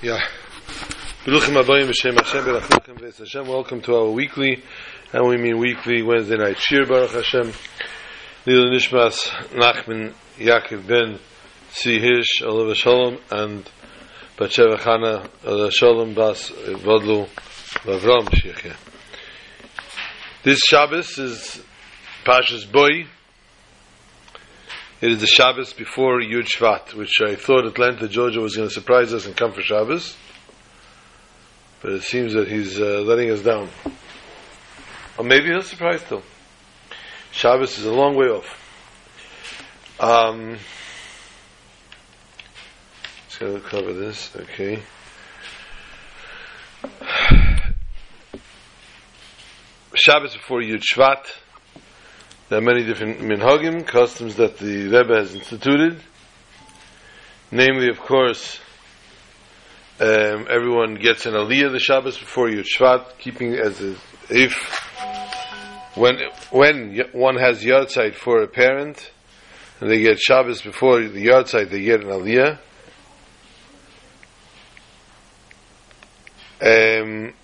Yeah. Welcome to our weekly, and we mean weekly Wednesday night Shir Baruch Hashem. Lila Nishmas Nachman Yaakov Ben Si Hirsch Olav Shalom and Batsheva Chana Olav Shalom Bas Vodlu Lavram Shirche. This Shabbos is Pashas Boy. It is the Shabbos before Yud Shvat, which I thought Atlanta, Georgia was going to surprise us and come for Shabbos. But it seems that he's uh, letting us down. Or maybe he'll surprise too. Shabbos is a long way off. Um, just going to cover this, okay. Shabbos before Yud Shvat. There are many different minhagim, customs that the Rebbe has instituted. Namely, of course, um, everyone gets an aliyah the Shabbos before Yud Shvat, keeping as if when when one has yahrzeit for a parent and they get Shabbos before the yahrzeit, they get an aliyah. Um,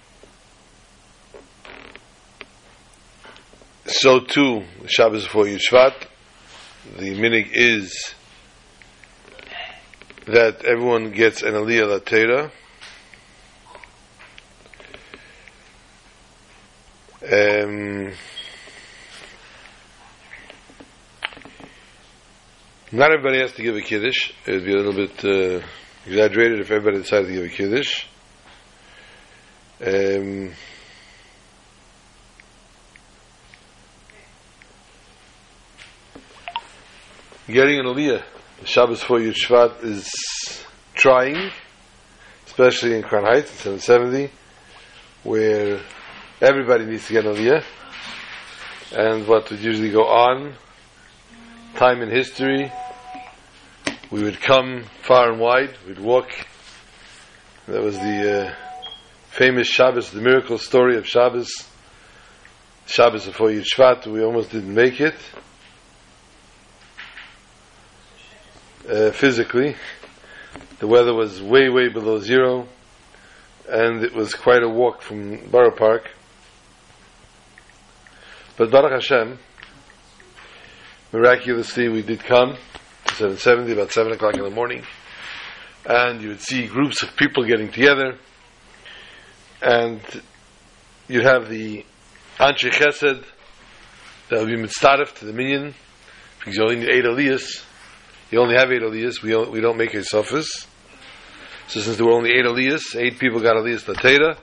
so too, Shabbos before Yud Shvat, the minig is that everyone gets an aliyah latera. Um, not everybody has to give a kiddush. It would be a little bit uh, exaggerated if everybody decided to give a kiddush. Um, getting an aliyah, Shabbos for Yud Shvat is trying, especially in Crown Heights, in 770, where everybody needs to get an aliyah. And what would usually go on, time in history, we would come far and wide, we'd walk. That was the uh, famous Shabbos, the miracle story of Shabbos. Shabbos before Yud Shvat, we almost didn't make it. Uh, physically. The weather was way, way below zero, and it was quite a walk from Borough Park. But Baruch Hashem, miraculously, we did come to 770, about 7 o'clock in the morning, and you would see groups of people getting together, and you'd have the Anshe Chesed that would be mitzaref to the minyan, because you only need eight aliyahs, you only have eight aliyahs. We don't, we don't make a suffix. So since there were only eight aliyahs, eight people got aliyahs latera,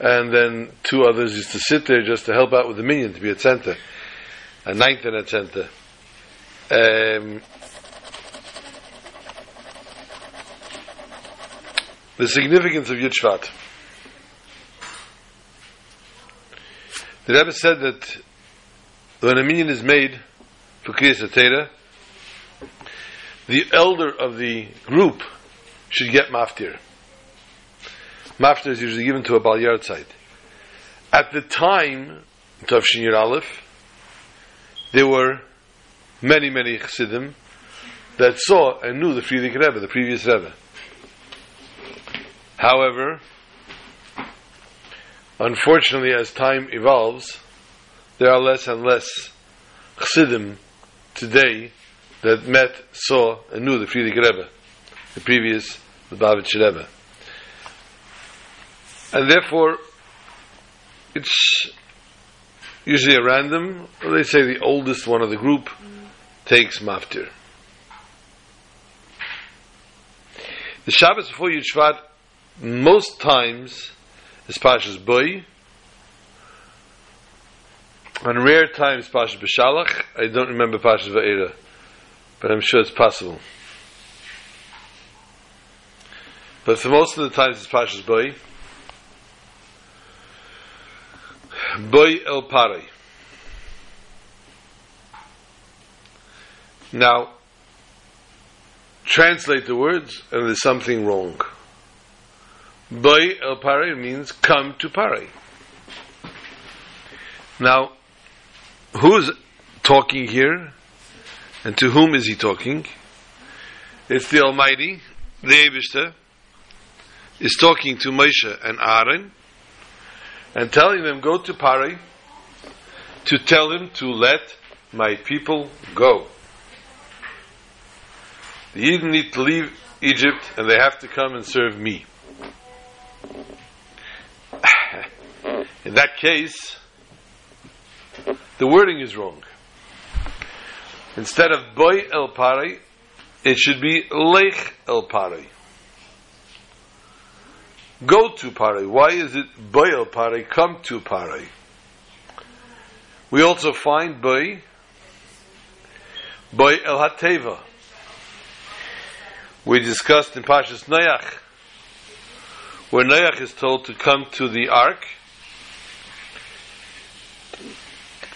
and then two others used to sit there just to help out with the minyan to be a center, a ninth and a center. Um, the significance of Yud. The Rebbe said that when a minyan is made for Kriyas Atera, the elder of the group should get maftir. Maftir is usually given to a bal site. At the time, Tavshin Yir Aleph, there were many, many chassidim that saw and knew the Frierdiker Rebbe, the previous Rebbe. However, unfortunately, as time evolves, there are less and less chassidim today that met, saw, and knew the Frierdiker Rebbe, the previous Lubavitch Rebbe. And therefore, it's usually a random, or they say the oldest one of the group takes maftir. The Shabbos before Yud Shvat, most times, is Pashas Boy. On rare times, Pashas B'Shalach. I don't remember Pashas Va'era but I'm sure it's possible. But for most of the times it's Pashas Boy. Boy El Pare. Now, translate the words, and there's something wrong. Boy El Pare means come to Pare. Now, who's talking here? And to whom is he talking? It's the Almighty, the Eibishter, is talking to Moshe and Aaron and telling them, go to Pari to tell him to let my people go. The Yidden need to leave Egypt and they have to come and serve me. In that case, the wording is wrong. Instead of boy el pari, it should be lech el pari. Go to pari. Why is it boy el pari? Come to pari. We also find boy, boy el hateva. We discussed in Pashas Noach, where Noach is told to come to the ark.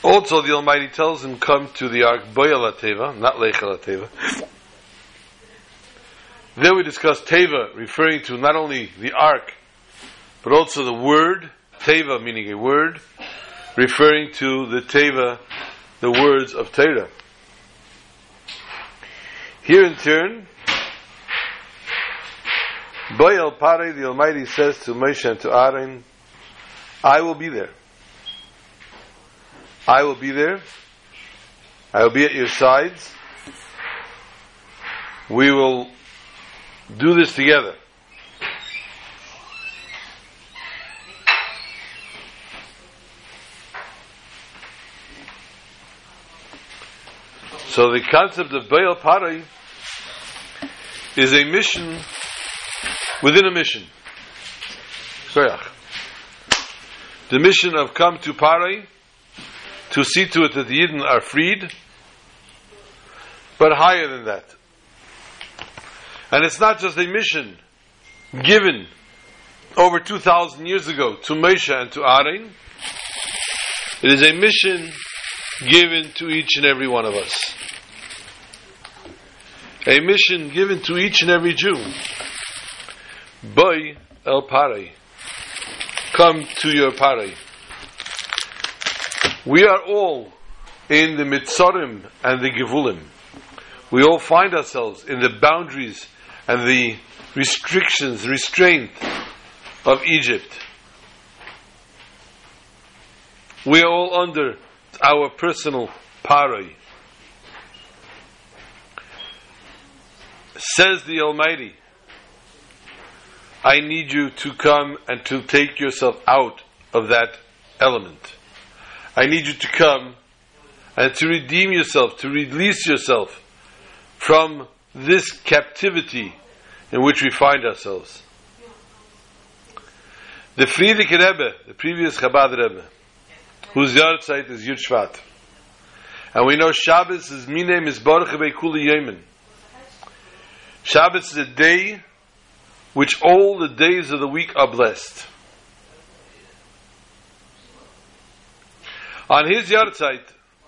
Also, the Almighty tells him, come to the ark, Boyal Teva, not Leichel Teva. Then we discuss Teva, referring to not only the ark, but also the word, Teva meaning a word, referring to the Teva, the words of Torah. Here in turn, Boyal Pare, the Almighty says to Moshe and to Aaron, I will be there. I will be there. I will be at your sides. We will do this together. So the concept of Baal Pari is a mission within a mission. The mission of come to Pari to see to it that the Yidden are freed, but higher than that. And it's not just a mission given over 2,000 years ago to Moshe and to Aaron. It is a mission given to each and every one of us. A mission given to each and every Jew. Boy el Pare. Come to your Pare. We are all in the Mitzarim and the Gevulim. We all find ourselves in the boundaries and the restrictions, restraint of Egypt. We are all under our personal parai. Says the Almighty, I need you to come and to take yourself out of that element. I need you to come and to redeem yourself, to release yourself from this captivity in which we find ourselves. The Frierdiker Rebbe, the previous Chabad Rebbe, whose yahrzeit is Yud Shvat, and we know Shabbos is Mine Mizbarach Kuli Yemen. Shabbos is a day which all the days of the week are blessed. On his yahrzeit,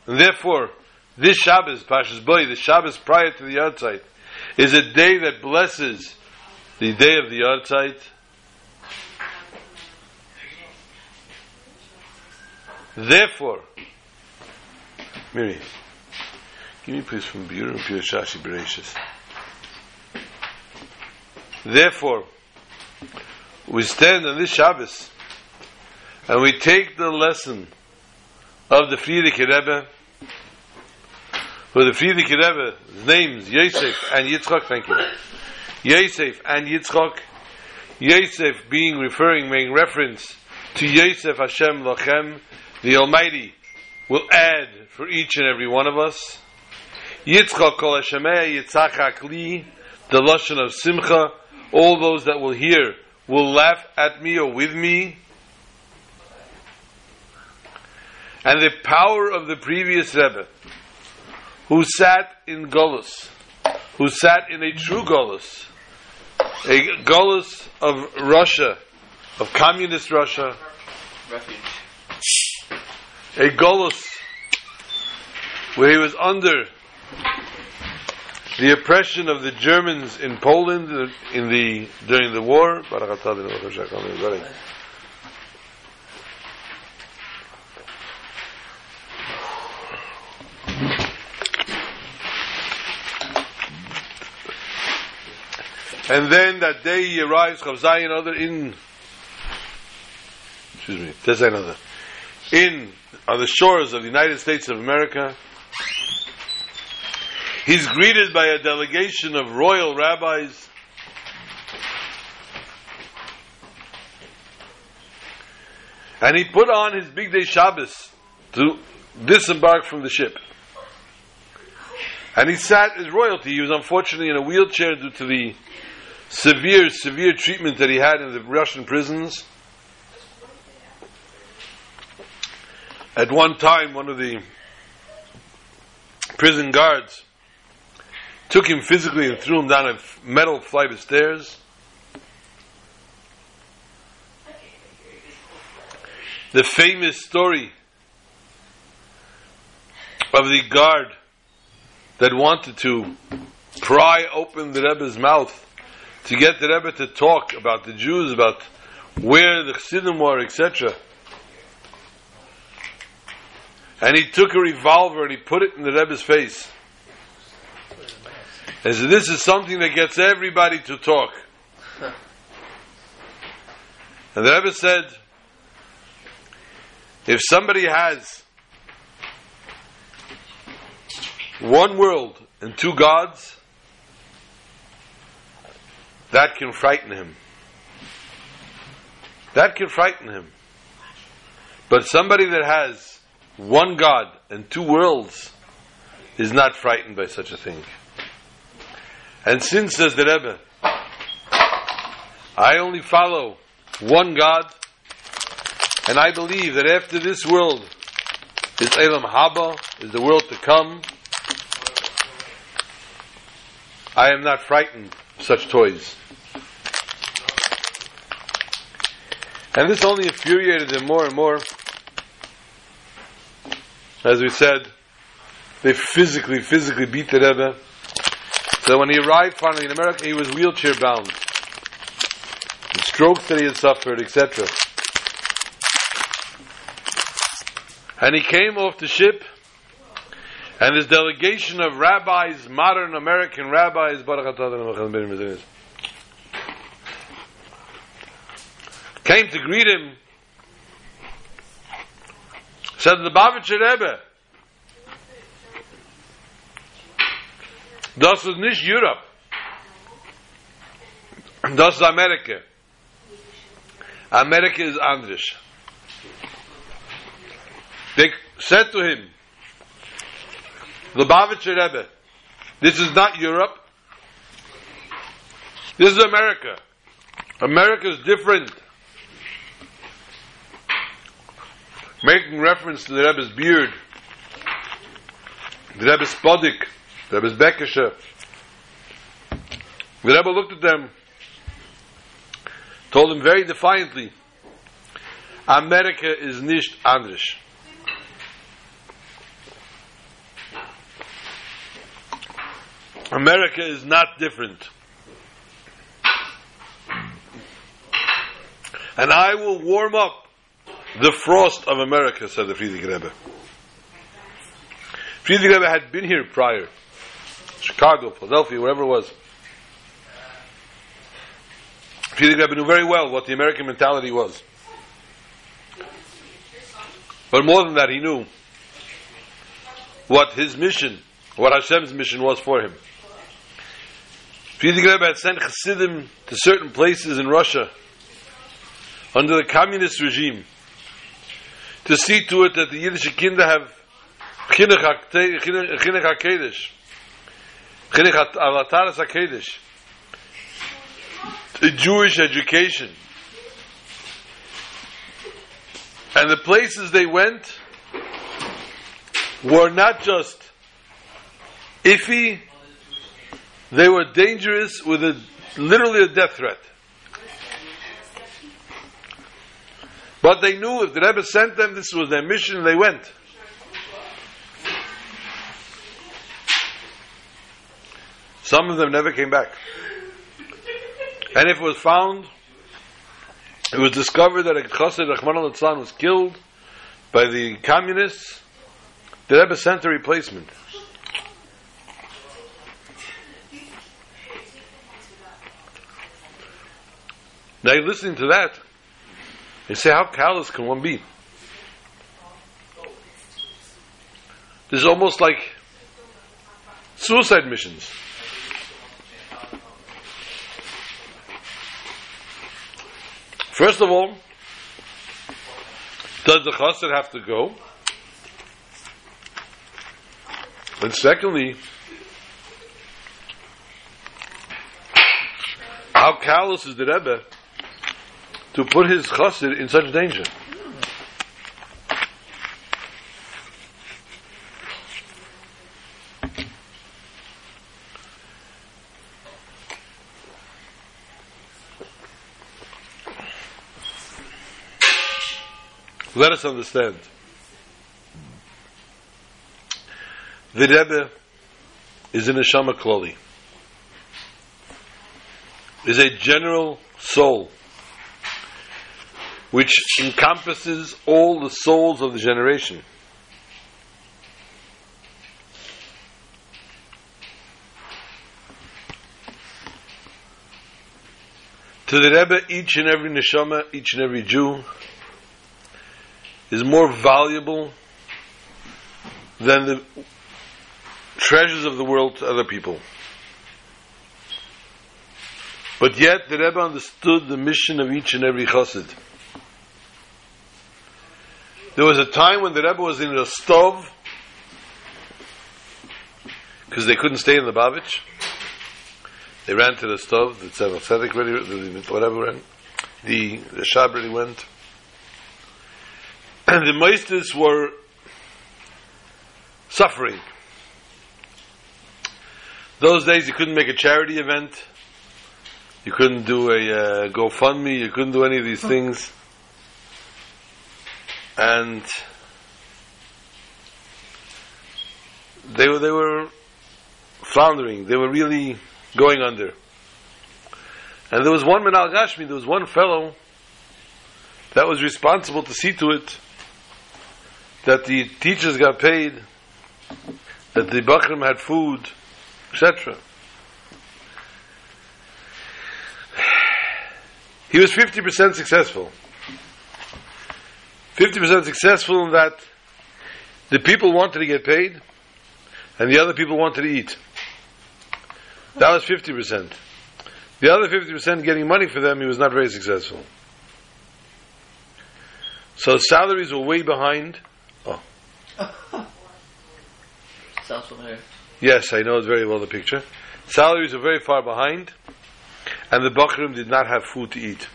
and therefore this Shabbos, Pashas Boy, the Shabbos prior to the yahrzeit, is a day that blesses the day of the yahrzeit. Therefore, Miri, give me please from Biur and Pure Shashi Bereshis. Therefore, we stand on this Shabbos and we take the lesson of the Frierdiker Rebbe, For the Frierdiker Rebbe's names Yosef and Yitzchak, thank you. Yosef and Yitzchak, Yosef being referring, making reference to Yosef Hashem Lochem, the Almighty will add for each and every one of us. Yitzchak Kol Hashemeh Yitzchak Li, the Lashon of Simcha, all those that will hear will laugh at me or with me. And the power of the previous Rebbe, who sat in Golos, who sat in a true Golos, a Golos of Russia, of communist Russia, Refuge. a Golos where he was under the oppression of the Germans in Poland in the during the war. And then that day he arrives, Chavzayin other in, excuse me, there's another, in, on the shores of the United States of America. He's greeted by a delegation of royal rabbis. And he put on his big day Shabbos to disembark from the ship. And he sat as royalty. He was unfortunately in a wheelchair due to the severe, severe treatment that he had in the Russian prisons. At one time, one of the prison guards took him physically and threw him down a metal flight of stairs. The famous story of the guard that wanted to pry open the Rebbe's mouth to get the Rebbe to talk about the Jews, about where the Chassidim were, etc. And he took a revolver and he put it in the Rebbe's face. And so this is something that gets everybody to talk. And the Rebbe said, if somebody has one world and two gods, that can frighten him. That can frighten him. But somebody that has one God and two worlds is not frightened by such a thing. And since, says the Rebbe, I only follow one God, and I believe that after this world is Elam Haba, is the world to come, I am not frightened such toys. And this only infuriated them more and more. As we said, they physically, physically beat the Rebbe. So when he arrived finally in America, he was wheelchair bound. The strokes that he had suffered, etc. And he came off the ship, and his delegation of rabbis, modern American rabbis, came to greet him. Said the Bavitcher Rebbe, Das ist nicht Europe. Das ist Amerika. America is anders. They said to him, the Bavitcher Rebbe, this is not Europe. This is America. America is different. Making reference to the Rebbe's beard, the Rebbe's podik, the Rebbe's bekesha. The Rebbe looked at them, told them very defiantly, America is nicht anders. America is not different. And I will warm up the frost of America, said the Frierdiker Rebbe. Frierdiker Rebbe had been here prior. Chicago, Philadelphia, wherever it was. Frierdiker Rebbe knew very well what the American mentality was. But more than that, he knew what his mission, what Hashem's mission was for him. Frierdiker Rebbe sent Chassidim to certain places in Russia under the communist regime to see to it that the Yiddish kinder have chinuch HaKedesh, chinuch Alataras a Jewish education. And the places they went were not just iffy, they were dangerous with a, literally a death threat. But they knew if the Rebbe sent them, this was their mission, they went. Some of them never came back. And if it was found, it was discovered that Chassid Rahman al was killed by the communists, the Rebbe sent a replacement. Now you're listening to that, you say, how callous can one be? This is almost like suicide missions. First of all, does the chassid have to go? And secondly, how callous is the Rebbe to put his chassid in such danger? Let us understand. The Rebbe is a neshama kloli, is a general soul which encompasses all the souls of the generation. To the Rebbe, each and every neshama, each and every Jew, is more valuable than the treasures of the world to other people. But yet the Rebbe understood the mission of each and every chassid. There was a time when the Rebbe was in Rostov because they couldn't stay in the Babich. They ran to Rostov. The Tzemach Tzedek ready, whatever ran. The the Shab really went. And the Meisters were suffering. Those days you couldn't make a charity event. You couldn't do a uh, GoFundMe. You couldn't do any of these things. And they were they were floundering. They were really going under. And there was one Menal Gashmi, there was one fellow that was responsible to see to it that the teachers got paid, that the Bachrim had food, etc. He was 50% successful. 50% successful in that the people wanted to get paid and the other people wanted to eat. That was 50%. The other 50% getting money for them, he was not very successful. So salaries were way behind. Oh. Yes, I know it very well, the picture. Salaries were very far behind, and the Bachrim did not have food to eat.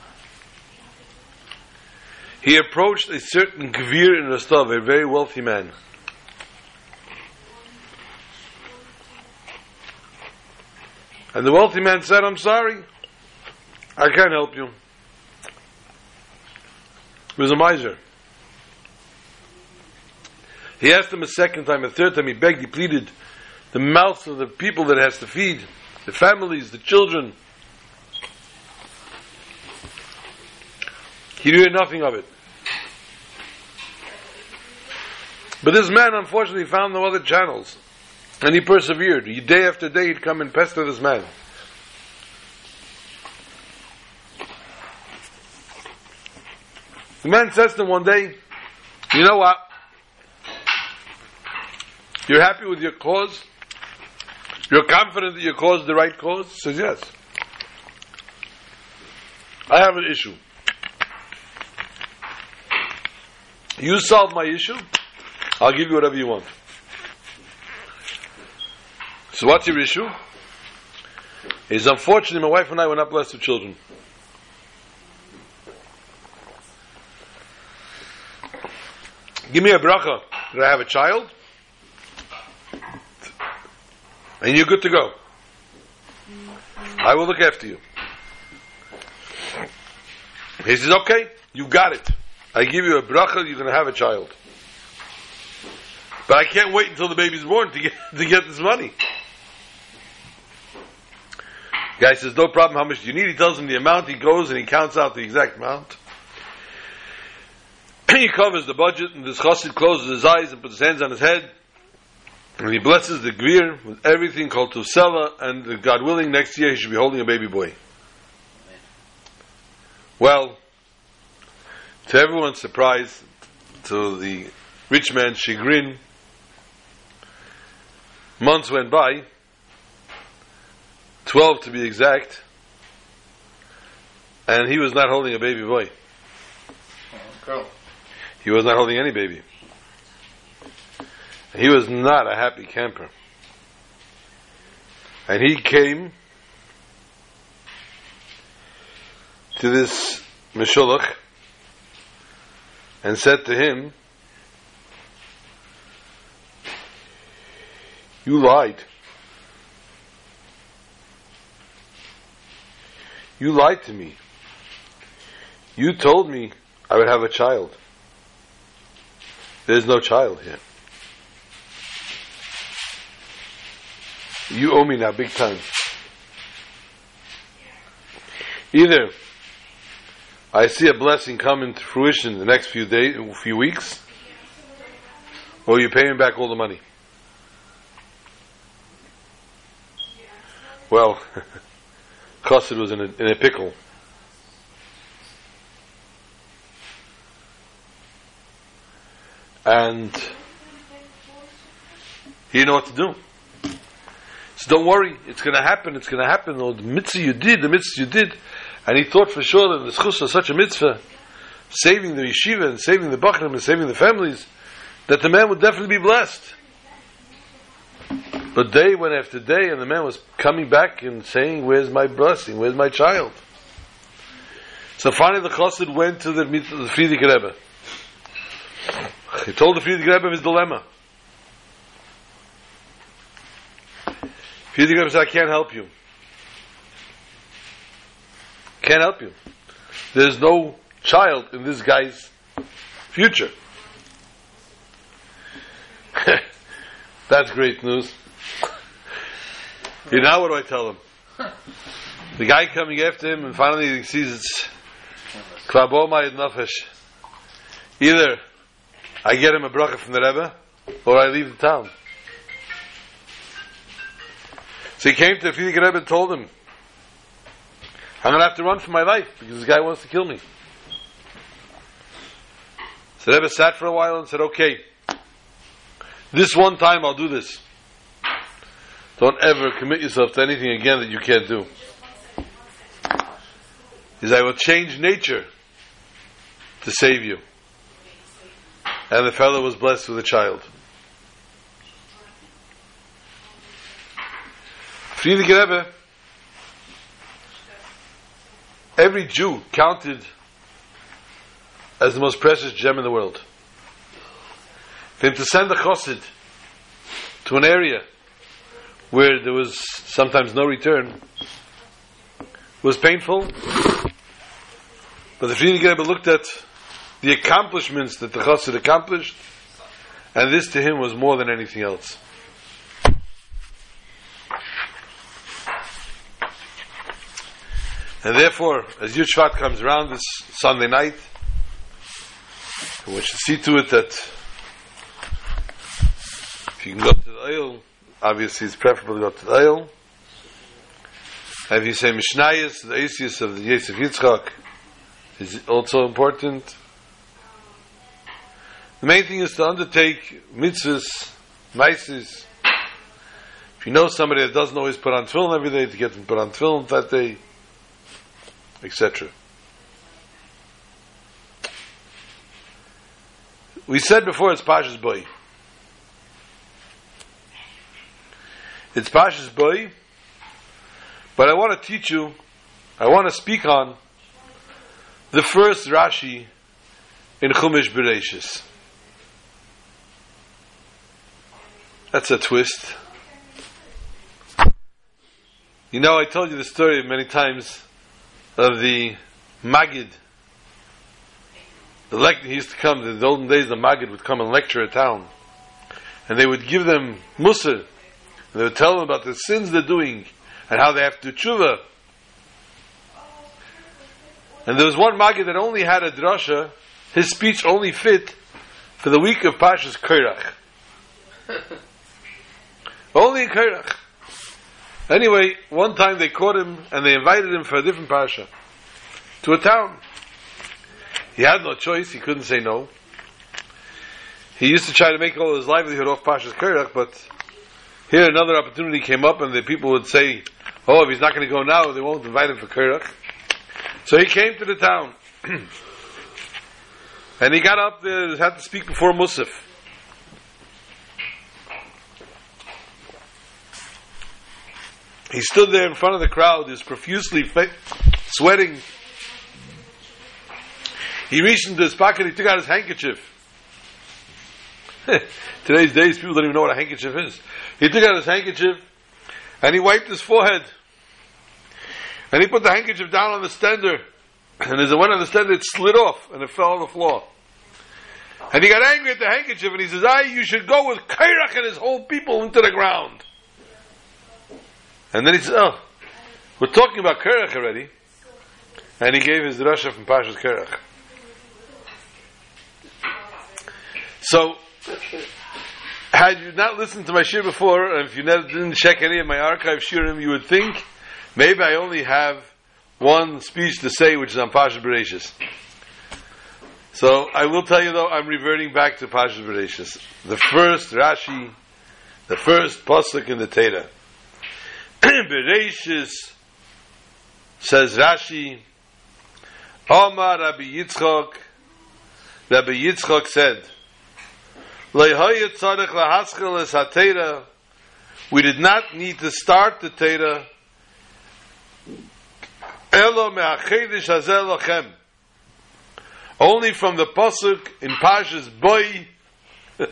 He approached a certain Gvir in Rostov, a very wealthy man. And the wealthy man said, I'm sorry, I can't help you. He was a miser. He asked him a second time, a third time, he begged, he pleaded the mouths of the people that has to feed, the families, the children. He knew nothing of it. But this man unfortunately found no other channels. And he persevered. Day after day he'd come and pester this man. The man says to him one day, You know what? You're happy with your cause? You're confident that your cause is the right cause? He says, Yes. I have an issue. You solve my issue, I'll give you whatever you want. So what's your issue? It's unfortunate my wife and I were not blessed with children. Give me a bracha that I have a child, and you're good to go. I will look after you. He says, okay, you got it. I give you a bracha, you're going to have a child. But I can't wait until the baby's born to get, to get this money. Guy says, no problem, how much do you need? He tells him the amount, he goes and he counts out the exact amount. he covers the budget, and this chassid closes his eyes and puts his hands on his head, and he blesses the gvir with everything called Tusela, and God willing, next year he should be holding a baby boy. Well, to everyone's surprise, to the rich man's chagrin, months went by, 12 to be exact, and he was not holding a baby boy. Cool. He was not holding any baby. He was not a happy camper. And he came to this Meshulach and said to him, You lied. You lied to me. You told me I would have a child. There's no child here. You owe me now big time. Either I see a blessing come into fruition the next few days, few weeks, or you pay me back all the money. Well, Chassid was in a, in a pickle. And he didn't know what to do. So don't worry, it's going to happen, it's going to happen. The mitzvah you did, the mitzvah you did. And he thought for sure that the schus of such a mitzvah, saving the yeshiva and saving the bachram and saving the families, that the man would definitely be blessed. But day went after day, and the man was coming back and saying, Where's my blessing? Where's my child? So finally the chassid went to the, the Frierdiker Rebbe. He told the Frierdiker Rebbe his dilemma. Frierdiker Rebbe said, I can't help you. Can't help you. There's no child in this guy's future. That's great news. You know what do I tell him? The guy coming after him, and finally he sees it's Klaboma Nafesh. Either I get him a bracha from the Rebbe, or I leave the town. So he came to the Frierdiker Rebbe and told him, I'm going to have to run for my life because this guy wants to kill me. So the Rebbe sat for a while and said, okay, this one time I'll do this. Don't ever commit yourself to anything again that you can't do. Said, I will change nature to save you. And the fellow was blessed with a child. Frierdiker Rebbe every Jew counted as the most precious gem in the world. For him to send a chassid to an area where there was sometimes no return was painful. But the Frierdiker Rebbe looked at the accomplishments that the chassid accomplished, and this to him was more than anything else. And therefore, as Yud Shvat comes around this Sunday night, we should see to it that if you can go to the Ohel, obviously it's preferable to go to the Ohel. If you say Mishnayos, the Asius of the Yosef Yitzchak is also important. The main thing is to undertake mitzvahs, mitzvahs. If you know somebody that doesn't always put on tefillin every day, to get them put on tefillin that day etc. We said before it's Pasha's boy. It's Pasha's boy, but I want to teach you, I want to speak on the first Rashi in Chumash Bereshis. That's a twist. You know, I told you the story many times of the Magid. The lecture he used to come, in the olden days the Magid would come and lecture a town. And they would give them Musar. They would tell them about the sins they're doing and how they have to tshuva. And there was one Magid that only had a drasha, his speech only fit for the week of Pasha's Kairach. only in Kairach. Anyway, one time they caught him and they invited him for a different parsha to a town. He had no choice. He couldn't say no. He used to try to make all his livelihood off Pasha's Kerach, but here another opportunity came up, and the people would say, "Oh, if he's not going to go now, they won't invite him for Kerach." So he came to the town, and he got up there, had to speak before Musaf. He stood there in front of the crowd, he was profusely sweating. He reached into his pocket, he took out his handkerchief. Today's days, people don't even know what a handkerchief is. He took out his handkerchief and he wiped his forehead. And he put the handkerchief down on the stender. And as it went on the stender, it slid off and it fell on the floor. And he got angry at the handkerchief and he says, I, you should go with Kairach and his whole people into the ground. And then he says, Oh, we're talking about Kairach already. And he gave his drasha from Pashas Kairach. So, had you not listened to my shir before, and if you never didn't check any of my archive shirim, you would think maybe I only have one speech to say, which is on Pasha Bereshis. So I will tell you though, I'm reverting back to Pasha Bereshis. The first Rashi, the first pasuk in the Torah. Bereshis says Rashi, Omar Rabbi Yitzchok, Rabbi Yitzchok said, we did not need to start the Torah. Only from the pasuk in Pashas Boy.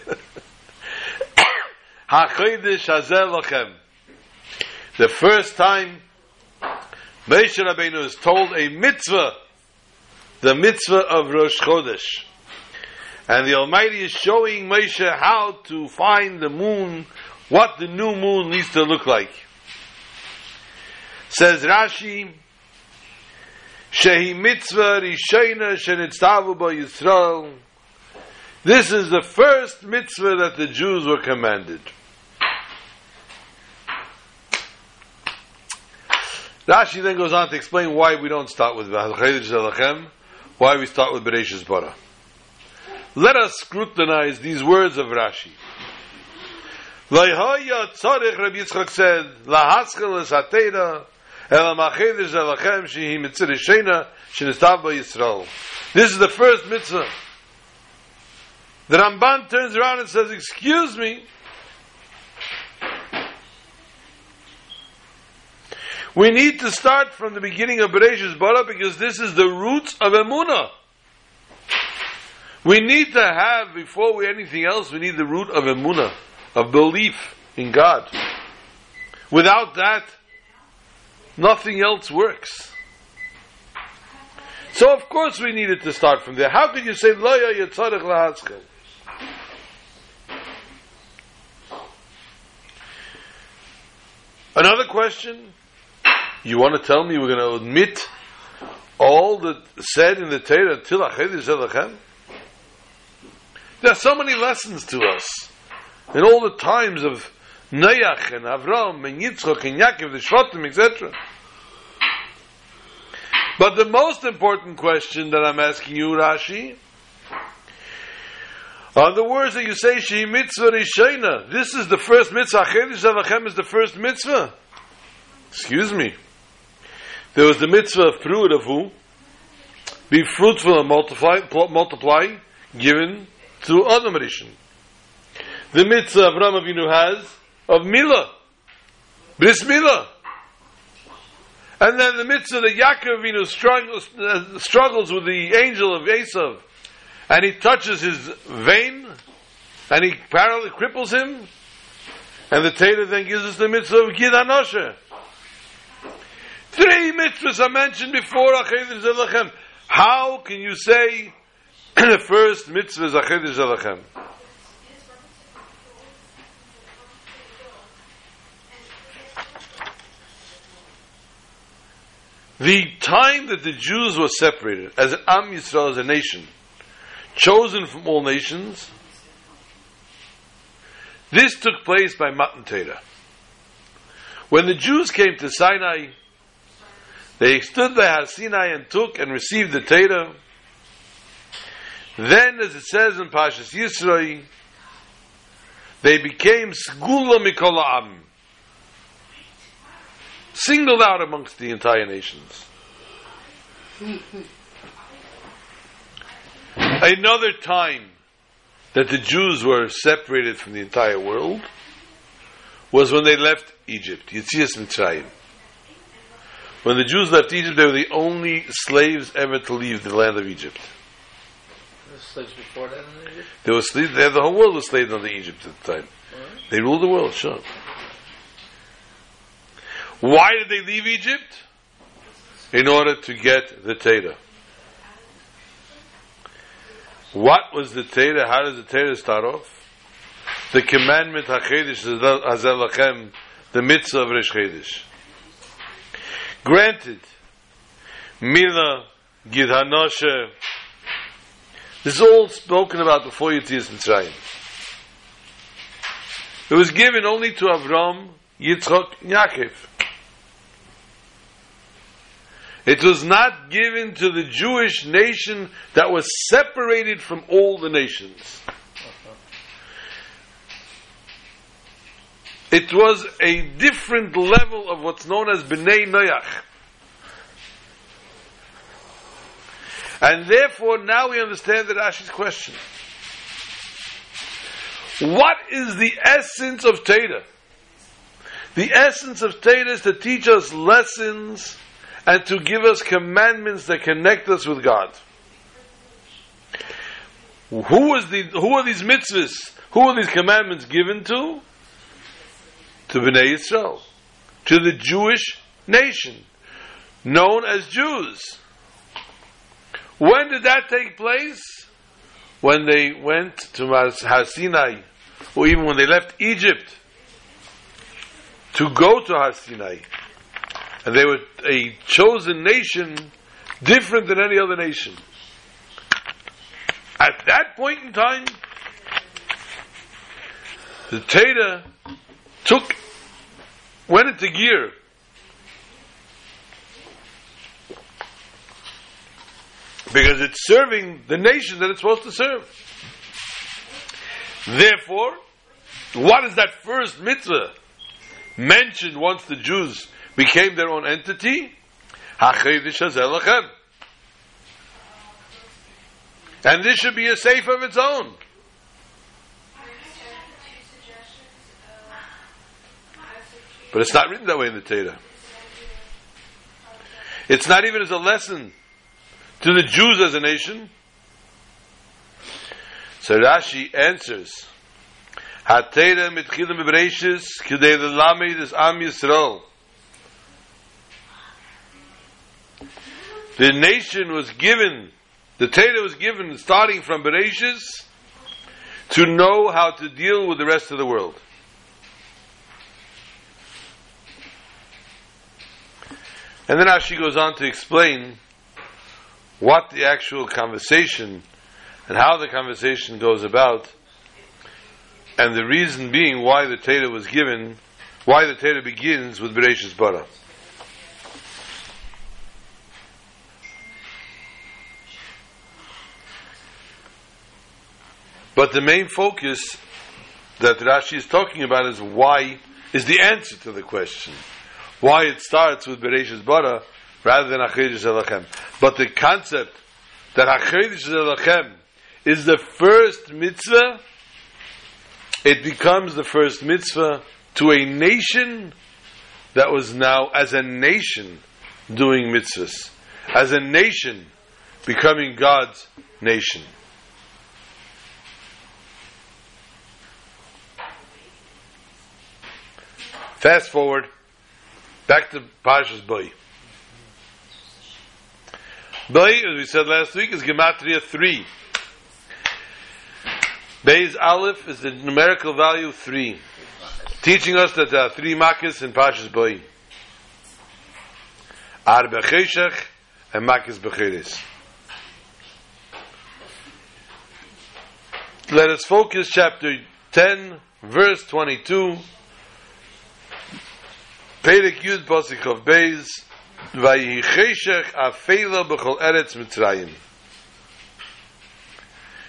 The first time Moshe Rabbeinu is told a mitzvah, the mitzvah of Rosh Chodesh. And the Almighty is showing Moshe how to find the moon, what the new moon needs to look like. Says Rashi, Shehi mitzvah rishayna shenitztavu ba Yisrael. This is the first mitzvah that the Jews were commanded. Rashi then goes on to explain why we don't start with why we start with Bereshis Bara. Let us scrutinize these words of Rashi. Laihoya tzarich Rabbi Yitzchak said, Lahaskel es hatera, el amachedesh elachem shehi mitzir shena shenistav ba Yisrael. This is the first mitzvah. The Ramban turns around and says, excuse me, We need to start from the beginning of Bereshis Bara because this is the roots of Emunah. We need to have, before we anything else, we need the root of emuna, of belief in God. Without that, nothing else works. So of course we needed to start from there. How could you say Loya Yitzarech Lahaskel? Another question. You want to tell me we're going to admit all that said in the Torah until Achedish Elachem? There are so many lessons to us. In all the times of Noach and Avram and Yitzchak and Yaakov, the Shvatim, etc. But the most important question that I'm asking you, Rashi, are the words that you say, Shi mitzvah rishayna. This is the first mitzvah. Chedish Zavachem is the first mitzvah. Excuse me. There was the mitzvah of Prudavu. Be fruitful and multiply, multiply, given to other Rishon. The mitzvah Avraham Avinu has of Milah, Bris Milah. And then the mitzvah that Yaakov Avinu struggles, uh, struggles with the angel of Esav, and he touches his vein, and he parallel cripples him, and the Torah then gives us the mitzvah of Gid. Three mitzvahs are mentioned before How can you say the first mitzvah is Alachem. The time that the Jews were separated as Am Yisrael, as a nation, chosen from all nations, this took place by Matan Torah. When the Jews came to Sinai, They stood by Har Sinai and took and received the Torah. Then, as it says in Pashas Yisroi, they became Sgula Mikol Am, singled out amongst the entire nations. Another time that the Jews were separated from the entire world was when they left Egypt, Yitzias Mitzrayim. When the Jews left Egypt, they were the only slaves ever to leave the land of Egypt. Slaves before that in Egypt? They were slaves, they, the whole world was slaves under Egypt at the time. They ruled the world, sure. Why did they leave Egypt? In order to get the Torah. What was the Torah? How does the Torah start off? The commandment HaChedesh Hazel Lachem, the mitzvah of Rish Chedesh. Granted, Mila, Gid Hanoshe, this is all spoken about before Yitzias Mitzrayim. It was given only to Avram, Yitzchak, Yaakov. It was not given to the Jewish nation that was separated from all the nations. It was a different level of what's known as Bnei Noach. And therefore, now we understand the Rashi's question. What is the essence of Torah? The essence of Torah is to teach us lessons and to give us commandments that connect us with God. Who is the who are these mitzvahs? Who are these commandments given to? To Bnei Yisrael, to the Jewish nation, known as Jews. When did that take place? When they went to Har Sinai, or even when they left Egypt to go to Sinai. And they were a chosen nation different than any other nation. At that point in time, the Torah took, went into gear. Because it's serving the nation that it's supposed to serve. Therefore, what is that first mitzvah mentioned once the Jews became their own entity? And this should be a safe of its own. But it's not written that way in the Torah. It's not even as a lesson to the Jews as a nation. So Rashi answers, "Hatera mitchilim b'bereishis k'dei l'lamed es am Yisrael." The nation was given, the Torah was given starting from Bereshis to know how to deal with the rest of the world. And then Rashi goes on to explain what the actual conversation and how the conversation goes about, and the reason being why the Torah was given, why the Torah begins with Bereshis Bara. But the main focus that Rashi is talking about is why is the answer to the question. Why it starts with Bereshis Bara rather than Achidish Elachem. But the concept that Achidish Elachem is the first mitzvah, it becomes the first mitzvah to a nation that was now, as a nation, doing mitzvahs. As a nation, becoming God's nation. Fast forward, back to Parshas Boy. Boy, as we said last week, is Gematria 3. Bay's Aleph is the numerical value 3, teaching us that there are three Makkahs in Parshas Boy. Ar Becheshach and Makkahs Becheres. Let us focus chapter 10, verse 22. Perek Yud Pasik of Beis.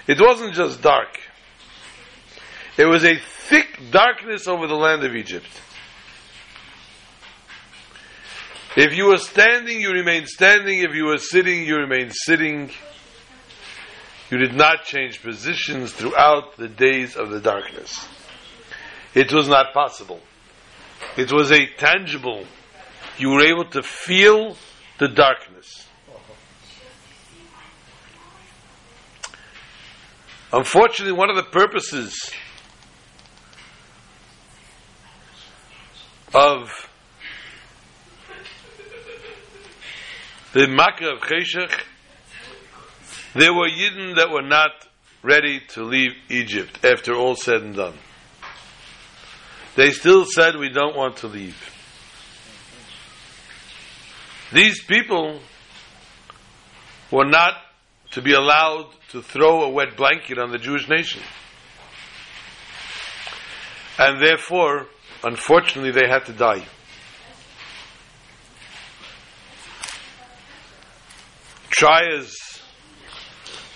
It wasn't just dark. It was a thick darkness over the land of Egypt. If you were standing, you remained standing. If you were sitting, you remained sitting. You did not change positions throughout the days of the darkness. It was not possible. It was a tangible. You were able to feel the darkness. Unfortunately, one of the purposes of the Makkah of Cheshach, there were Yidden that were not ready to leave Egypt after all said and done. They still said, We don't want to leave. These people were not to be allowed to throw a wet blanket on the Jewish nation. And therefore, unfortunately, they had to die. Try as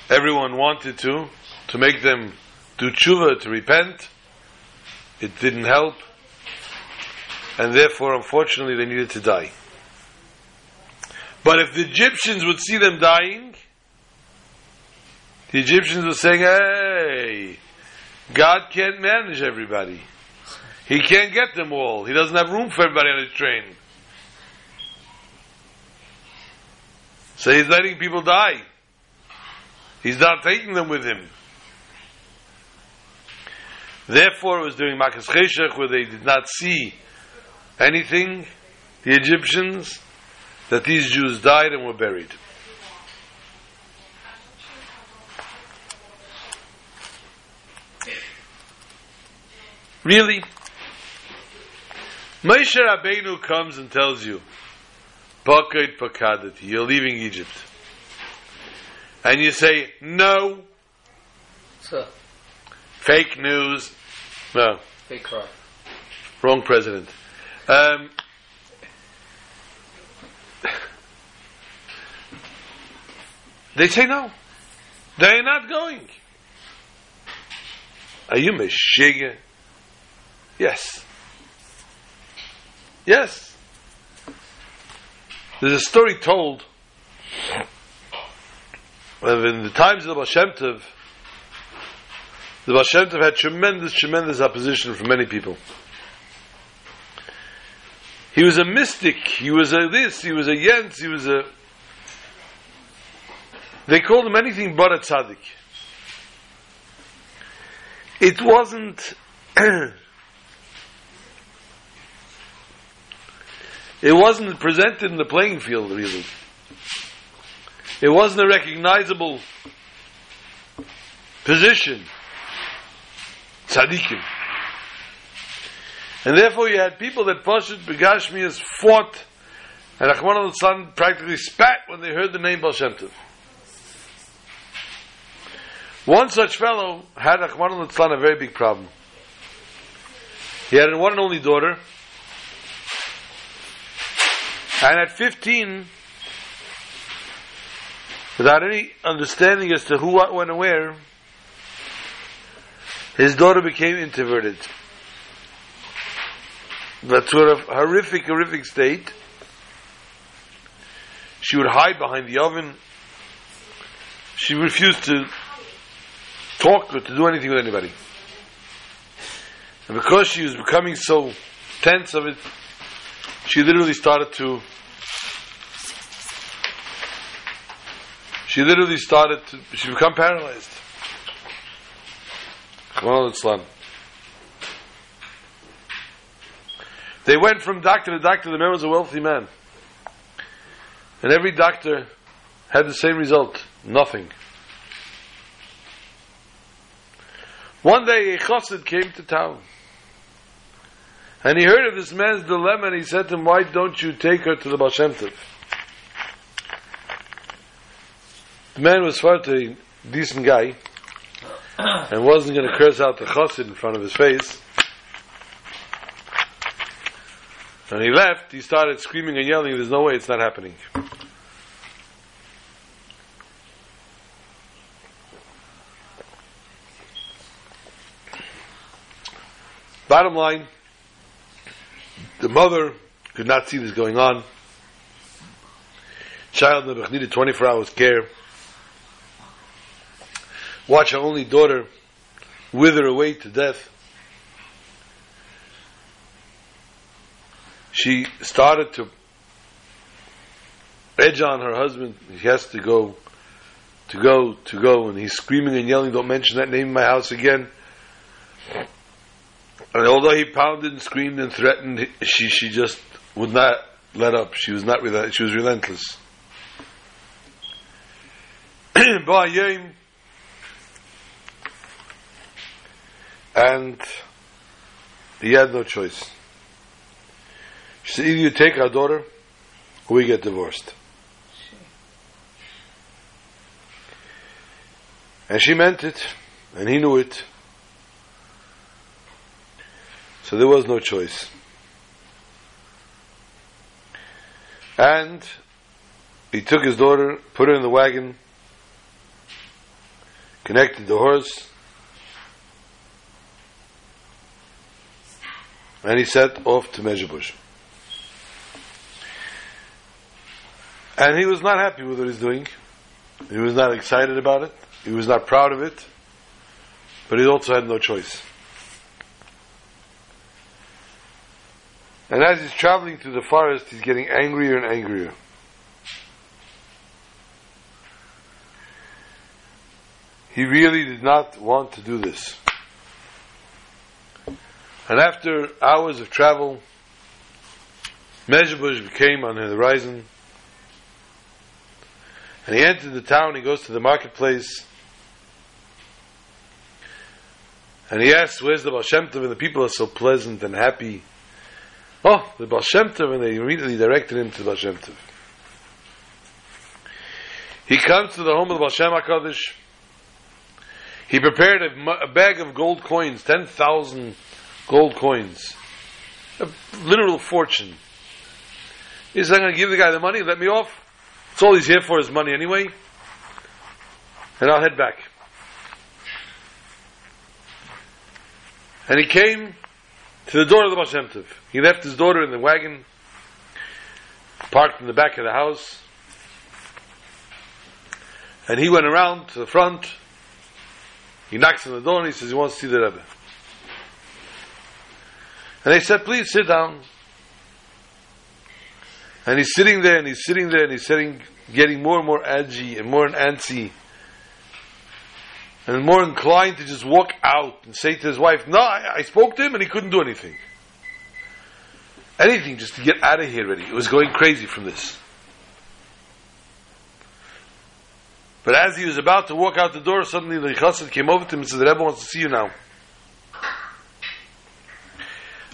everyone wanted to, to make them do tshuva, to repent, it didn't help, and therefore, unfortunately, they needed to die. But if the Egyptians would see them dying, the Egyptians were saying, hey, God can't manage everybody. He can't get them all. He doesn't have room for everybody on his train. So he's letting people die. He's not taking them with him. Therefore, it was during Makas Cheshach where they did not see anything, the Egyptians, that these Jews died and were buried. Really? Moshe Rabbeinu comes and tells you, Pakait Pakadati, you're leaving Egypt. And you say, no, So, fake news, no, fake cry. wrong president. Um, they say no. They're not going. Are you Meshiga? Yes. Yes. There's a story told of in the times of the Tov, the Tov had tremendous, tremendous opposition from many people. He was a mystic. He was a this. He was a Yentz. He was a. They called him anything but a tzaddik. It wasn't. it wasn't presented in the playing field, really. It wasn't a recognizable position. Tzaddikim. And therefore you had people that Pashut Begashmias fought, and Rahman al practically spat when they heard the name Baal. One such fellow had Rahman al a very big problem. He had one and only daughter, and at 15, without any understanding as to who, what, when, and where, his daughter became introverted. That sort of horrific, horrific state. She would hide behind the oven. She refused to talk or to do anything with anybody. And because she was becoming so tense of it, she literally started to she literally started to she become paralyzed. Well, Islam. They went from doctor to doctor. The man was a wealthy man. And every doctor had the same result nothing. One day a chassid came to town. And he heard of this man's dilemma and he said to him, Why don't you take her to the Baal The man was far a decent guy and wasn't going to curse out the chassid in front of his face. When he left, he started screaming and yelling, there's no way it's not happening. Bottom line, the mother could not see this going on. Child needed 24 hours care. Watch her only daughter wither away to death. She started to edge on her husband. He has to go, to go, to go, and he's screaming and yelling, don't mention that name in my house again. And although he pounded and screamed and threatened, she, she just would not let up. She was not rel- she was relentless. And he had no choice. She said, either you take our daughter, or we get divorced. And she meant it, and he knew it. So there was no choice. And he took his daughter, put her in the wagon, connected the horse, and he set off to Mezhebush. And he was not happy with what he's doing. He was not excited about it. He was not proud of it. But he also had no choice. And as he's traveling through the forest, he's getting angrier and angrier. He really did not want to do this. And after hours of travel, Mezhebush became on the horizon. And he entered the town, he goes to the marketplace. And he asks, where's the Baal Shem Tov? And the people are so pleasant and happy. Oh, the Baal Shem Tov, and they immediately directed him to the Baal Shem Tov. He comes to the home of the Baal Shem HaKadosh. He prepared a, a bag of gold coins, 10,000 gold coins. A literal fortune. He says, I'm going to give the guy the money, let me off. That's all he's here for is money anyway. And I'll head back. And he came to the door of the Baal He left his daughter in the wagon, parked in the back of the house, and he went around to the front. He knocks on the door and he says he wants to see the Rebbe. And they said, please sit down. And he's sitting there and he's sitting there and he's sitting, getting more and more edgy and more and antsy and more inclined to just walk out and say to his wife, No, I, I spoke to him and he couldn't do anything. Anything just to get out of here already. It was going crazy from this. But as he was about to walk out the door, suddenly the chassid came over to him and said, The Rebbe wants to see you now.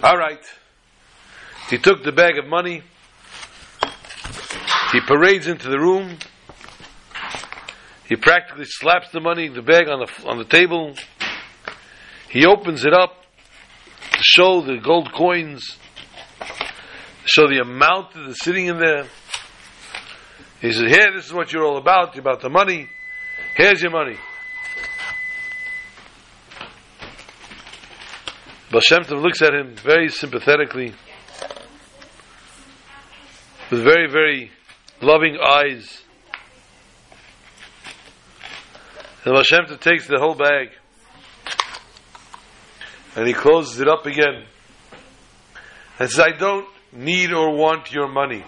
All right. He took the bag of money. He parades into the room. He practically slaps the money, the bag on the on the table. He opens it up to show the gold coins, show the amount that is sitting in there. He says, "Here, this is what you're all about. You're about the money. Here's your money." Baal Shem Tov looks at him very sympathetically, with very, very loving eyes. And Baal Shem Tov takes the whole bag and he closes it up again and says, I don't need or want your money.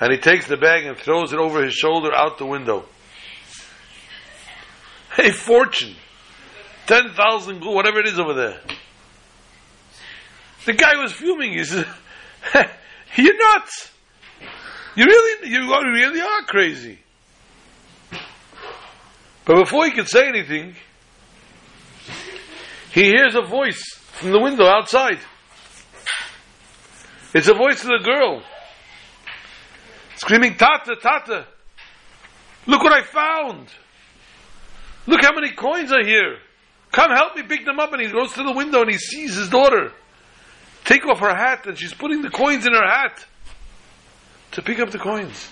And he takes the bag and throws it over his shoulder out the window. A fortune. 10,000 gold, whatever it is over there. The guy was fuming. He says, You're nuts. You really, you really are crazy. But before he could say anything, he hears a voice from the window outside. It's a voice of the girl screaming, Tata, Tata, look what I found. Look how many coins are here. Come help me pick them up. And he goes to the window and he sees his daughter take off her hat and she's putting the coins in her hat to pick up the coins.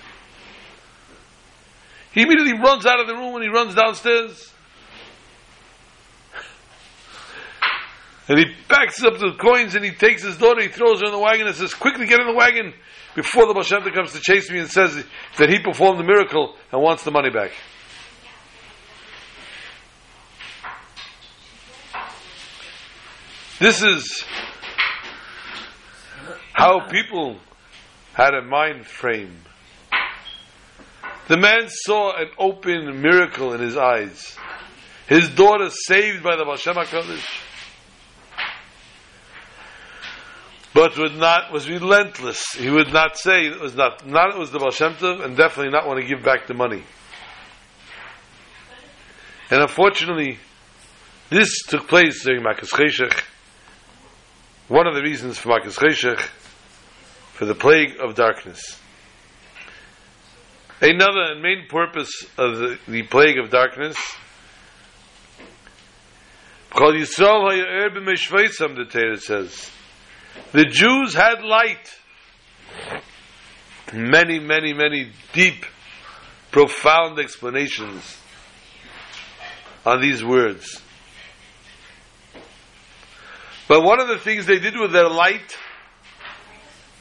He immediately runs out of the room and he runs downstairs. And he backs up the coins and he takes his daughter, he throws her in the wagon and says, Quickly get in the wagon before the Tov comes to chase me and says that he performed the miracle and wants the money back. This is how people had a mind frame. The man saw an open miracle in his eyes. His daughter saved by the Baal Shem HaKadosh. But would not, was relentless. He would not say it was not, not it was the Baal Shem Tov and definitely not want to give back the money. And unfortunately, this took place during Makas Cheshech. One of the reasons for Makas Cheshech, for the plague of darkness. Another and main purpose of the, the plague of darkness, called Yisrael ha'yer b'meshveitzam, the Torah says. The Jews had light. Many, many, many deep, profound explanations on these words. But one of the things they did with their light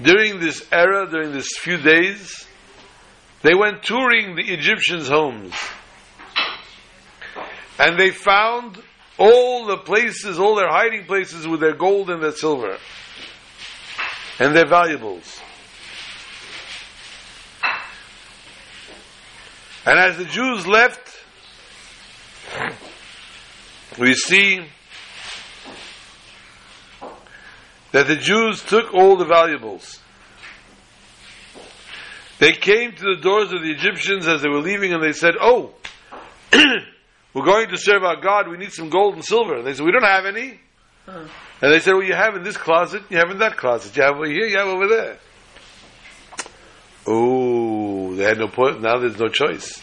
during this era, during this few days, they went touring the Egyptians' homes. And they found all the places, all their hiding places with their gold and their silver and their valuables. And as the Jews left, we see that the Jews took all the valuables. They came to the doors of the Egyptians as they were leaving and they said, Oh, we're going to serve our God, we need some gold and silver. And they said, We don't have any. Uh-huh. And they said, Well, you have in this closet, you have in that closet, you have over here, you have over there. Oh, they had no point, now there's no choice.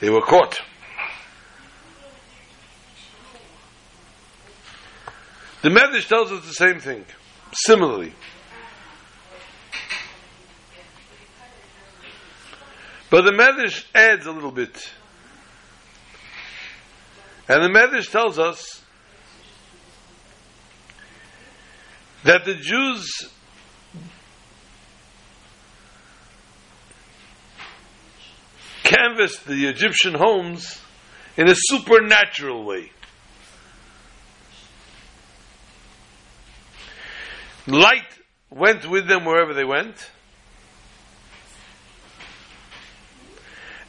They were caught. The Medrash tells us the same thing, similarly. But the Medrash adds a little bit. And the Medrash tells us that the Jews canvassed the Egyptian homes in a supernatural way. Light went with them wherever they went.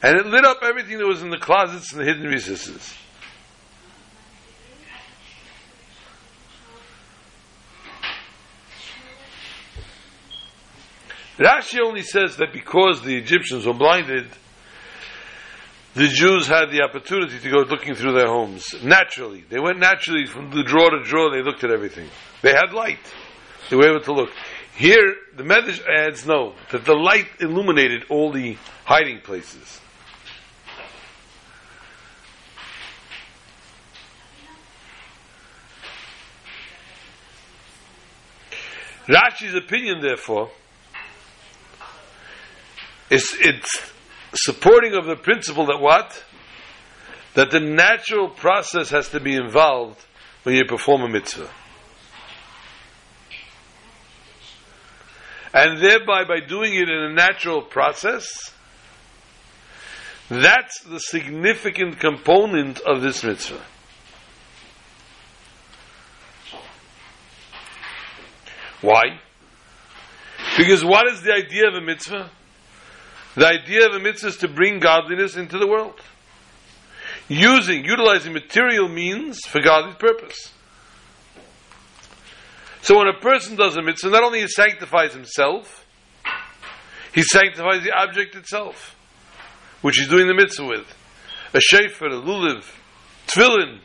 And it lit up everything that was in the closets and the hidden recesses. Rashi only says that because the Egyptians were blinded, the Jews had the opportunity to go looking through their homes. Naturally. They went naturally from the drawer to drawer, they looked at everything. They had light. They were able to look. Here, the Medrash adds no, that the light illuminated all the hiding places. Rashi's opinion, therefore, is it's supporting of the principle that what? That the natural process has to be involved when you perform a mitzvah. And thereby, by doing it in a natural process, that's the significant component of this mitzvah. Why? Because what is the idea of a mitzvah? The idea of a mitzvah is to bring godliness into the world. Using, utilizing material means for godly purpose. So when a person does a mitzvah, not only he sanctifies himself, he sanctifies the object itself, which he's doing the mitzvah with. A shefer, a lulav, tefillin.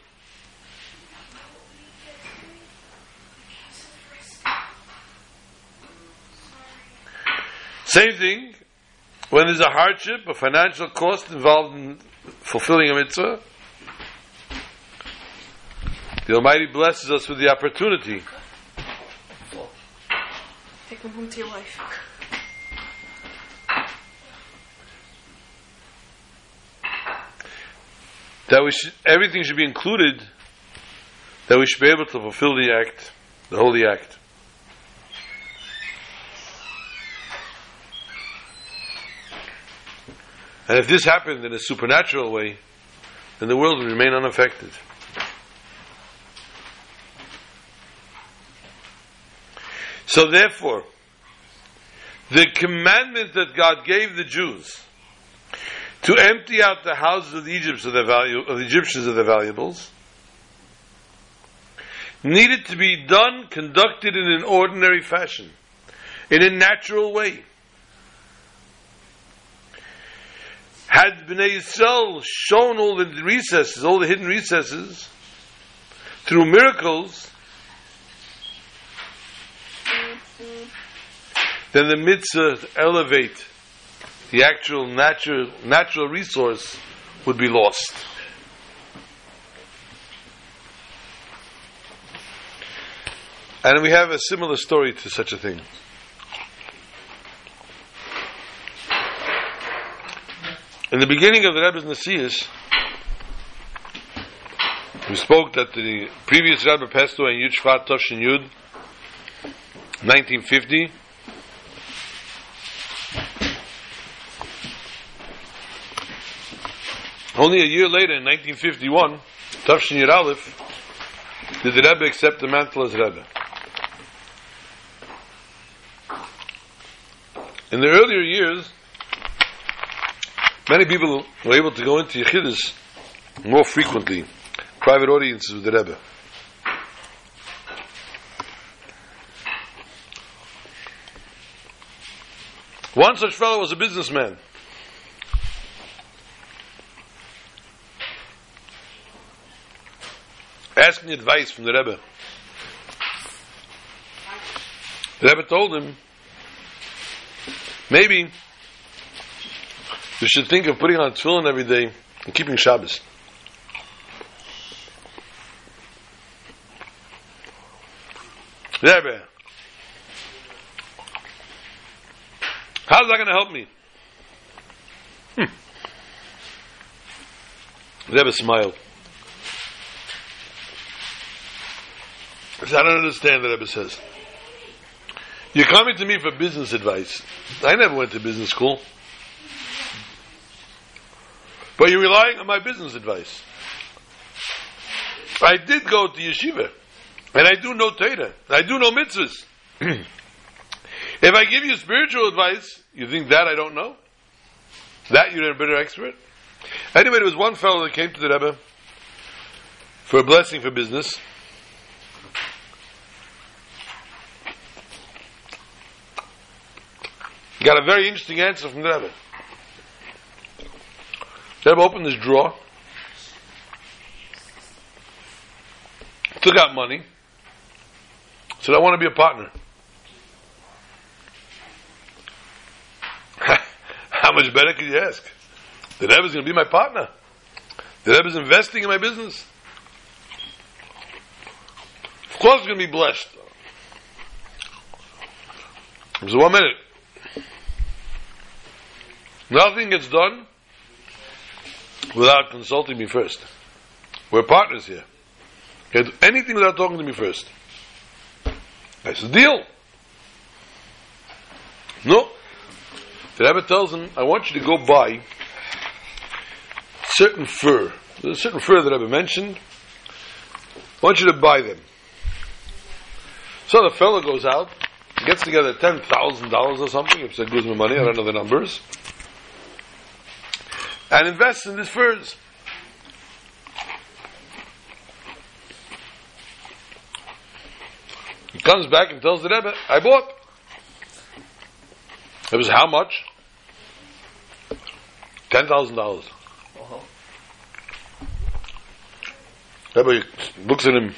Same thing, when there's a hardship, a financial cost involved in fulfilling a mitzvah, the Almighty blesses us with the opportunity Come home to your wife. That we should, everything should be included, that we should be able to fulfill the act, the holy act. And if this happened in a supernatural way, then the world would remain unaffected. So therefore, the commandment that God gave the Jews to empty out the houses of the Egypts of of the Egyptians of their valuables needed to be done, conducted in an ordinary fashion, in a natural way. Had Bnei Yisrael shown all the recesses, all the hidden recesses, through miracles, then the mitzvah to elevate the actual natural natural resource would be lost. And we have a similar story to such a thing. In the beginning of the Rebbe's Nasias, we spoke that the previous Rebbe passed away in Yud Shvat Toshin Yud, 1950. Only a year later, in 1951, Toshin Yud Aleph, did the Rebbe accept the mantle as Rebbe. In the earlier years, many people were able to go into Yechidus more frequently, private audiences with the Rebbe. One such fellow was a businessman. Asking advice from the Rebbe. The Rebbe told him, maybe you should think of putting on tefillin every day and keeping Shabbos. Rebbe, how's that going to help me? Hmm. Rebbe smiled. Said, I don't understand, the Rebbe says. You're coming to me for business advice. I never went to business school. But you're relying on my business advice. I did go to yeshiva. And I do know Torah. I do know mitzvahs. if I give you spiritual advice, you think that I don't know? That you're a better expert? Anyway, there was one fellow that came to the Rebbe for a blessing for business. Got a very interesting answer from the Rebbe. The Rebbe opened his drawer, took out money, said, I want to be a partner. How much better could you ask? The Rebbe's going to be my partner. The Rebbe's investing in my business. Of course, it's going to be blessed. So one minute. Nothing gets done without consulting me first. We're partners here. Can't do anything without talking to me first. That's said, deal. No. The Rebbe tells him, I want you to go buy certain fur. There's a certain fur that Rebbe mentioned. I want you to buy them. So the fellow goes out, gets together $10,000 or something, if it gives me money, I don't know the numbers and invests in these furs. He comes back and tells the Rebbe, I bought. It was how much? Ten thousand dollars. Rebbe looks at him.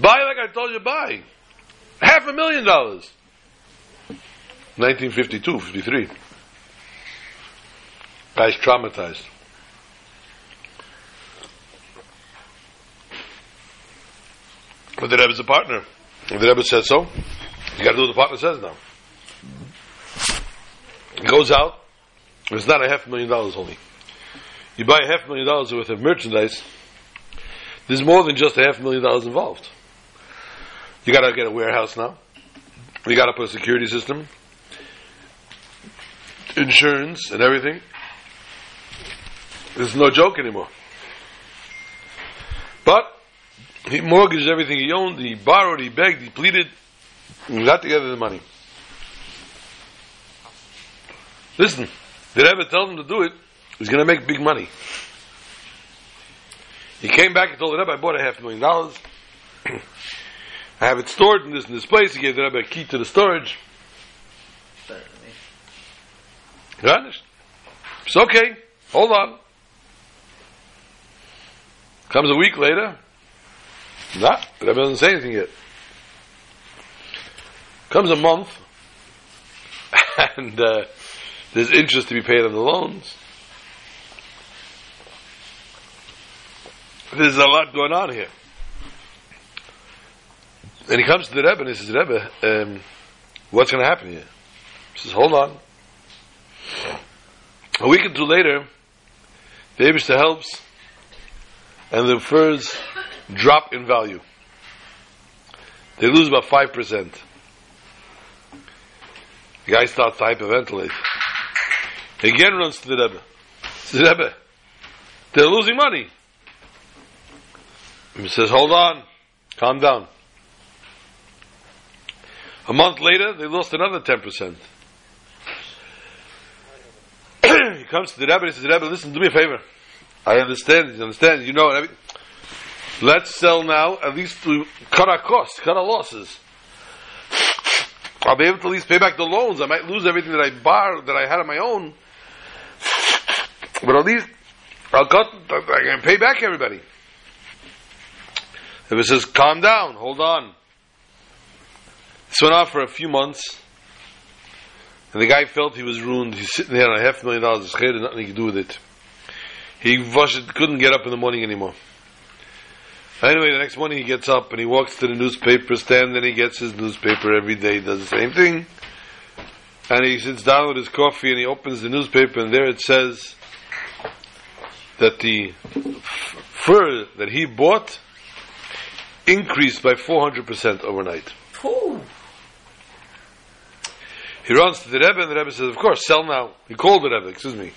Buy like I told you buy. Half a million dollars. 1952, 53. Guy's traumatized. But the Rebbe's a partner. The Rebbe says so. You got to do what the partner says now. He goes out. It's not a half million dollars only. You buy a half million dollars worth of merchandise. There's more than just a half million dollars involved. You got to get a warehouse now. You got to put a security system, insurance, and everything. There's no joke anymore. But he mortgaged everything he owned. He borrowed. He begged. He pleaded. He got together the money. Listen, did ever tell him to do it? He's going to make big money. He came back and told the Rebbe, I bought a half million dollars. I have it stored in this in this place. He gave the Rebbe a key to the storage. Better than me. Vanished. It's okay. Hold on. Comes a week later. Nah, the Rebbe doesn't say anything yet. Comes a month. And uh, there's interest to be paid on the loans. There's a lot going on here. And he comes to the Rebbe and he says, Rebbe, um, what's going to happen here? He says, hold on. A week or two later, the Abishta helps, and the furs drop in value. They lose about 5%. The guy starts to hyperventilate. He again runs to the Rebbe. Says, Rebbe, they're losing money. He says, hold on, calm down. A month later, they lost another 10%. he comes to the Rebbe and he says, Rebbe, listen, do me a favor. I understand, you understand, you know, and everything. let's sell now, at least to cut our costs, cut our losses. I'll be able to at least pay back the loans. I might lose everything that I borrowed, that I had on my own. But at least I'll cut, I can pay back everybody. If it says, calm down, hold on. This went on for a few months. And the guy felt he was ruined. He's sitting there on a half million dollars. His and nothing he could do with it. He washed, couldn't get up in the morning anymore. Anyway, the next morning he gets up and he walks to the newspaper stand and he gets his newspaper every day, He does the same thing. And he sits down with his coffee and he opens the newspaper and there it says that the f- fur that he bought increased by 400% overnight. Phew. He runs to the Rebbe, and the Rebbe says, "Of course, sell now." He called the Rebbe. Excuse me.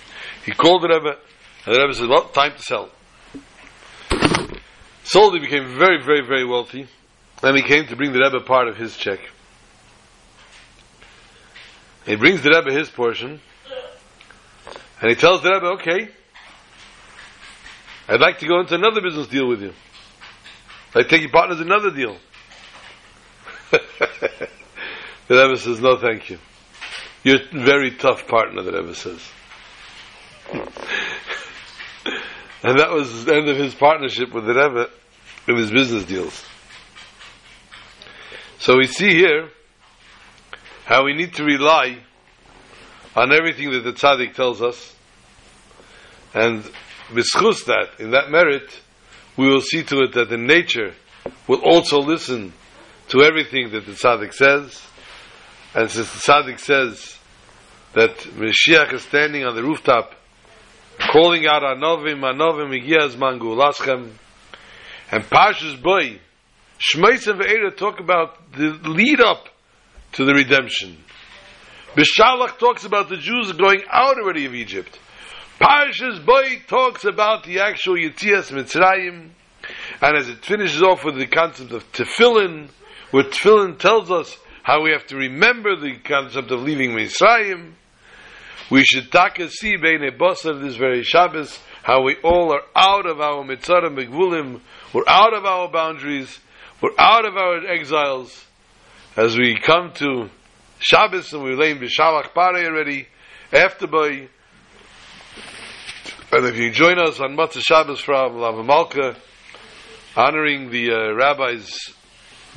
He called the Rebbe, and the Rebbe said, "Well, time to sell." Sold. He became very, very, very wealthy, and he came to bring the Rebbe part of his check. He brings the Rebbe his portion, and he tells the Rebbe, "Okay, I'd like to go into another business deal with you. I'd take you partners in another deal." the Rebbe says, "No, thank you." You're a very tough partner, the Rebbe says. And that was the end of his partnership with the Rebbe in his business deals. So we see here how we need to rely on everything that the tzaddik tells us, and mischus that, in that merit, we will see to it that the nature will also listen to everything that the tzaddik says, and since the tzaddik says that Mashiach is standing on the rooftop, calling out Anovim, Anovim, Igiyaz Mangulaschem, and Pashas Boy, Shmeis and Ve'era talk about the lead up to the redemption. Bishalach talks about the Jews going out already of Egypt. Parshas Boy talks about the actual Yitzias Mitzrayim, and as it finishes off with the concept of Tefillin, where Tefillin tells us how we have to remember the concept of leaving Mitzrayim, we should taka see bein of this very Shabbos how we all are out of our mitzarim begvulim, we're out of our boundaries, we're out of our exiles. As we come to Shabbos and we lay in B'Shalach Pare already, after by, and if you join us on Motzei Shabbos from Lava Malka, honoring the uh, rabbi's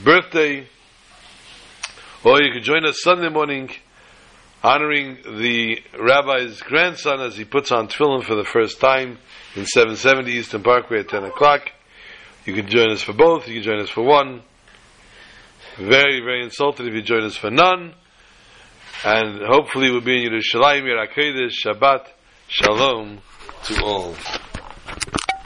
birthday, or you can join us Sunday morning honoring the rabbi's grandson as he puts on tefillin for the first time in 770 Eastern Parkway at 10 o'clock. You can join us for both, you can join us for one. very, very insulted if you join us for none. And hopefully we'll be in Yerushalayim, Yerakedesh, Shabbat, Shalom to all.